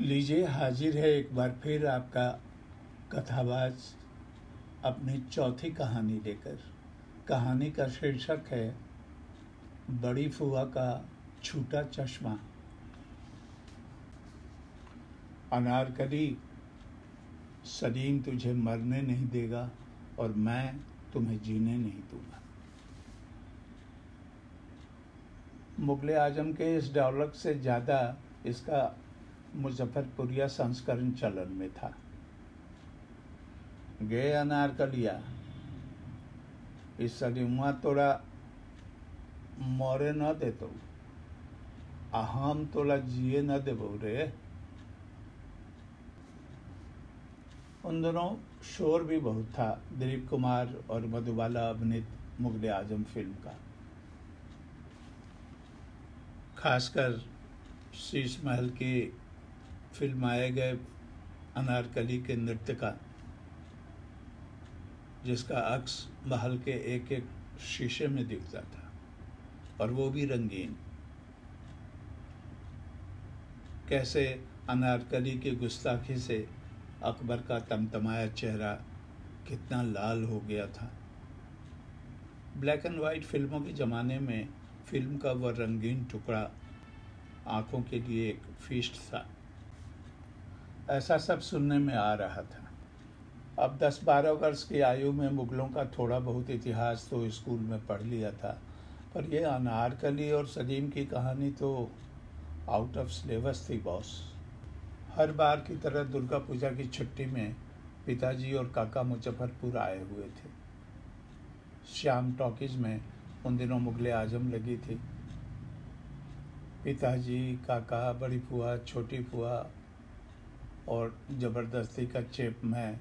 लीजिए, हाजिर है एक बार फिर आपका कथावाज अपनी चौथी कहानी लेकर। कहानी का शीर्षक है, बड़ी फुआ का छूटा चश्मा। अनारकली सलीम तुझे मरने नहीं देगा और मैं तुम्हें जीने नहीं दूँगा। मुगल आज़म के इस डायलॉग से ज़्यादा इसका मुजफ्फरपुरिया संस्करण चलन में था। गए अनारकलिया। इस सलीमा तोरा मरे न देतो आ हम तोला जिए न देबो रे। उन दोनों शोर भी बहुत था, दिलीप कुमार और मधुबाला अभिनीत मुगल आज़म फ़िल्म का। खासकर शीश महल की फिल्माए गए अनारकली के नृत्य का, जिसका अक्स महल के एक एक शीशे में दिखता था, और वो भी रंगीन। कैसे अनारकली की गुस्ताखी से अकबर का तमतमाया चेहरा कितना लाल हो गया था। ब्लैक एंड वाइट फ़िल्मों के ज़माने में फ़िल्म का वह रंगीन टुकड़ा आँखों के लिए एक फीस्ट था। ऐसा सब सुनने में आ रहा था। अब 10-12 वर्ष की आयु में मुगलों का थोड़ा बहुत इतिहास तो स्कूल में पढ़ लिया था, पर यह अनारकली और सलीम की कहानी तो आउट ऑफ़ सिलेबस थी बॉस हर बार की तरह दुर्गा पूजा की छुट्टी में पिताजी और काका मुजफ्फरपुर आए हुए थे। श्याम टॉकीज में उन दिनों मुगल आज़म लगी थी। पिताजी, काका, बड़ी फुआ, छोटी फुआ और ज़बरदस्ती का चेप में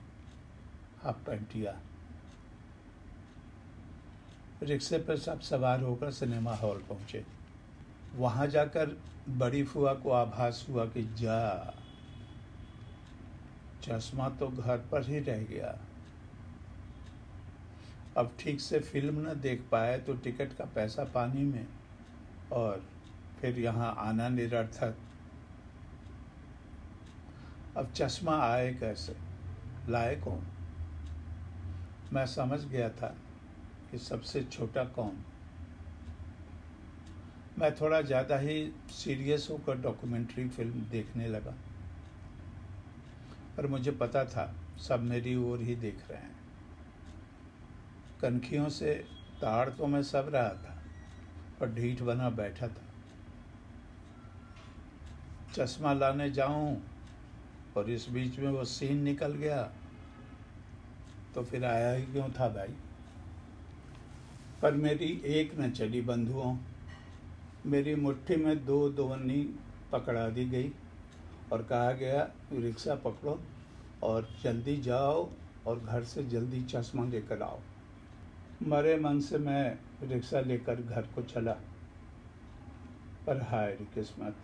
हाफ़ पैंटिया रिक्शे पर सब सवार होकर सिनेमा हॉल पहुँचे। वहाँ जाकर बड़ी फुआ को आभास हुआ कि, जा, चश्मा तो घर पर ही रह गया। अब ठीक से फ़िल्म न देख पाए तो टिकट का पैसा पानी में और फिर यहाँ आना निरर्थक अब चश्मा आए कैसे? लाए कौन मैं समझ गया था कि सबसे छोटा कौन। मैं थोड़ा ज़्यादा ही सीरियस होकर डॉक्यूमेंट्री फ़िल्म देखने लगा। पर मुझे पता था, सब मेरी ओर ही देख रहे हैं। कनखियों से ताड़ तो मैं सब रहा था, पर ढीठ बना बैठा था। चश्मा लाने जाऊँ और इस बीच में वो सीन निकल गया तो फिर आया ही क्यों था भाई? पर मेरी एक न चली बंधुओं, मेरी मुट्ठी में दो दोवनी पकड़ा दी गई और कहा गया, रिक्शा पकड़ो और जल्दी जाओ और घर से जल्दी चश्मा लेकर आओ। मरे मन से मैं रिक्शा लेकर घर को चला। पर हाय किस्मत,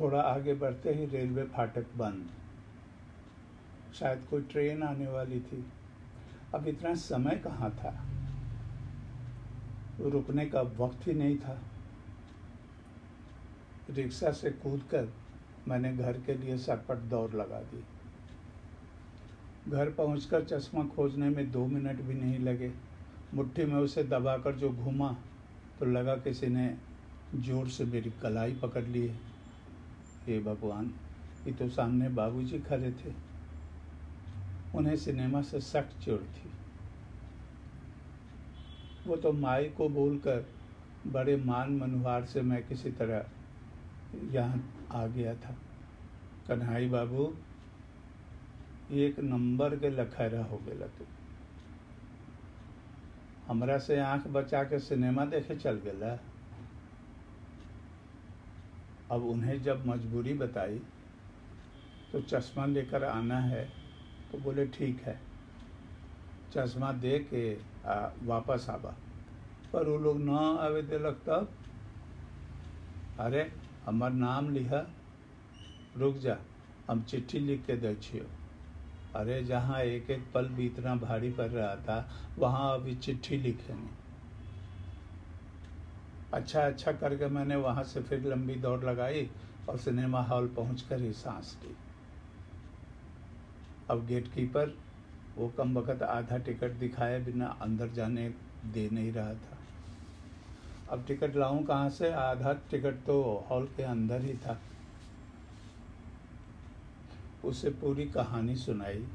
थोड़ा आगे बढ़ते ही रेलवे फाटक बंद। शायद कोई ट्रेन आने वाली थी। अब इतना समय कहाँ था? रुकने का वक्त ही नहीं था। रिक्शा से कूदकर मैंने घर के लिए सरपट दौड़ लगा दी। घर पहुंचकर चश्मा खोजने में दो मिनट भी नहीं लगे। मुट्ठी में उसे दबाकर जो घूमा तो लगा किसी ने ज़ोर से मेरी कलाई पकड़ ली है। हे भगवान, ये तो सामने बाबूजी खड़े थे। उन्हें सिनेमा से सख्त चिड़ थी। वो तो माई को बोलकर बड़े मान मनुहार से मैं किसी तरह यहाँ आ गया था। कन्हाई बाबू, एक नंबर के लखैरा हो गया तू हमरा से आँख बचा के सिनेमा देखे चल गया अब उन्हें जब मजबूरी बताई तो चश्मा लेकर आना है तो बोले ठीक है। चश्मा दे के आ, वापस आबा पर वो लोग न आवे दिलक तब। अरे हमार नाम लिहा। रुक जा हम चिट्ठी लिख के दे छियो। अरे जहाँ एक एक पल भी इतना भारी पड़ रहा था वहाँ अभी चिट्ठी लिखेंगे। अच्छा अच्छा करके मैंने वहाँ से फिर लंबी दौड़ लगाई और सिनेमा हॉल पहुँच कर ही सांस ली। अब गेट कीपर वो कम वक्त आधा टिकट दिखाए बिना अंदर जाने दे नहीं रहा था। अब टिकट लाऊं कहाँ से? आधा टिकट तो हॉल के अंदर ही था। उसे पूरी कहानी सुनाई।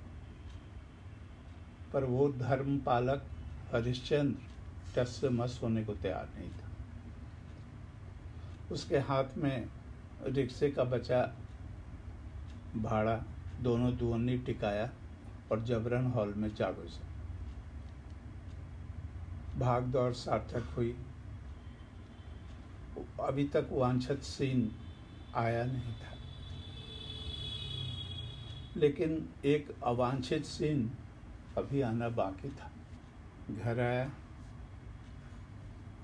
पर वो धर्म पालक हरिश्चंद्र टस से मस होने को तैयार नहीं था। उसके हाथ में रिक्शे का बचा भाड़ा दोनों दुअन्नी टिकाया और जबरन हॉल में जा घुसा भाग दौड़ सार्थक हुई। अभी तक वांछित सीन आया नहीं था। लेकिन एक अवांछित सीन अभी आना बाकी था। घर आया।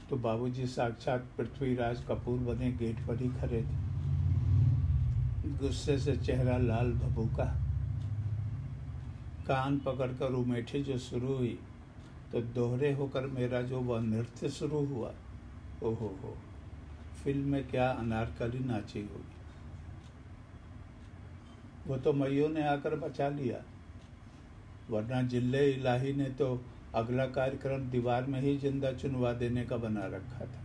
तो बाबूजी साक्षात पृथ्वीराज कपूर बने गेट पर ही खड़े थे। गुस्से से चेहरा लाल भभूका कान पकड़कर उमेठी जो शुरू हुई तो दोहरे होकर मेरा जो वह नृत्य शुरू हुआ, ओहो हो, फ़िल्म में क्या अनारकली नाची होगी। वो तो मैयों ने आकर बचा लिया, वरना ज़िले इलाही ने तो अगला कार्यक्रम दीवार में ही ज़िंदा चुनवा देने का बना रखा था।